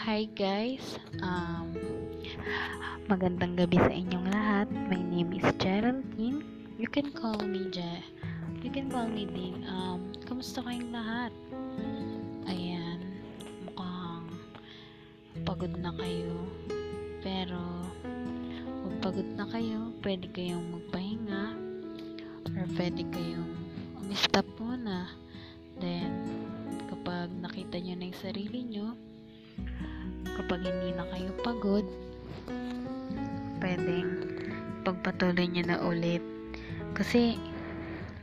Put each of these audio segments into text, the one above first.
Hi guys, um, magandang gabi sa inyong lahat. My name is Geraldine. You can call me Je. You can call me Din. Um, kamusta kayong lahat? Ayan, mukhang pagod na kayo. Pero, kung pagod na kayo, pwede kayong magpahinga or pwede kayong umistop muna. Then, kapag nakita nyo na yung sarili nyo, kapag hindi na kayo pagod, pwedeng pagpatuloy nyo na ulit. Kasi,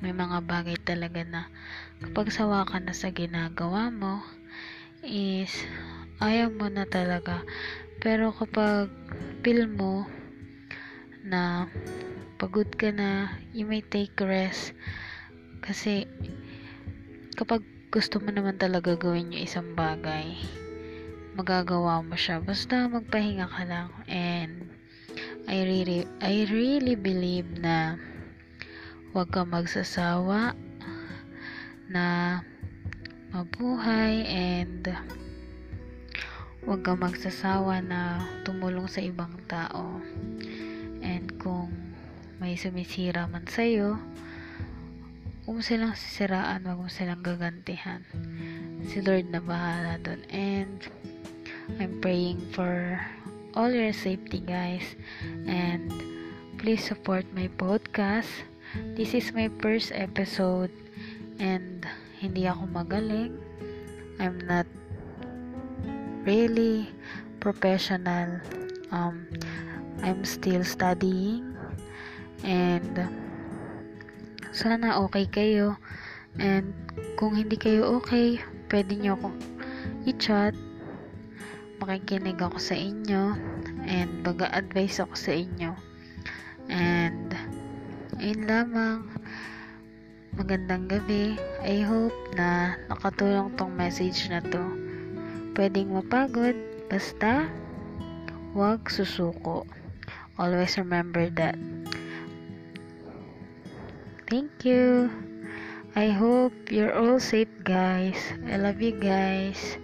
may mga bagay talaga na kapag sawa ka na sa ginagawa mo, is ayaw mo na talaga. Pero kapag feel mo na pagod ka na, you may take rest. Kasi, kapag gusto mo naman talaga gawin yung isang bagay, magagawa mo siya. Basta magpahinga ka lang. And, I really, I really believe na huwag ka magsasawa na mabuhay and huwag ka magsasawa na tumulong sa ibang tao. And kung may sumisira man sa'yo, huwag silang sisiraan, huwag mo silang gagantihan. Si Lord na bahala doon. And, I'm praying for all your safety, guys. And please support my podcast. This is my first episode. And hindi ako magaling. I'm not really professional. Um, I'm still studying. And sana okay kayo. And kung hindi kayo okay, pwede nyo akong i-chat makikinig ako sa inyo and baga-advise ako sa inyo. And ayun lamang. Magandang gabi. I hope na nakatulong tong message na to. Pwedeng mapagod basta wag susuko. Always remember that. Thank you. I hope you're all safe guys. I love you guys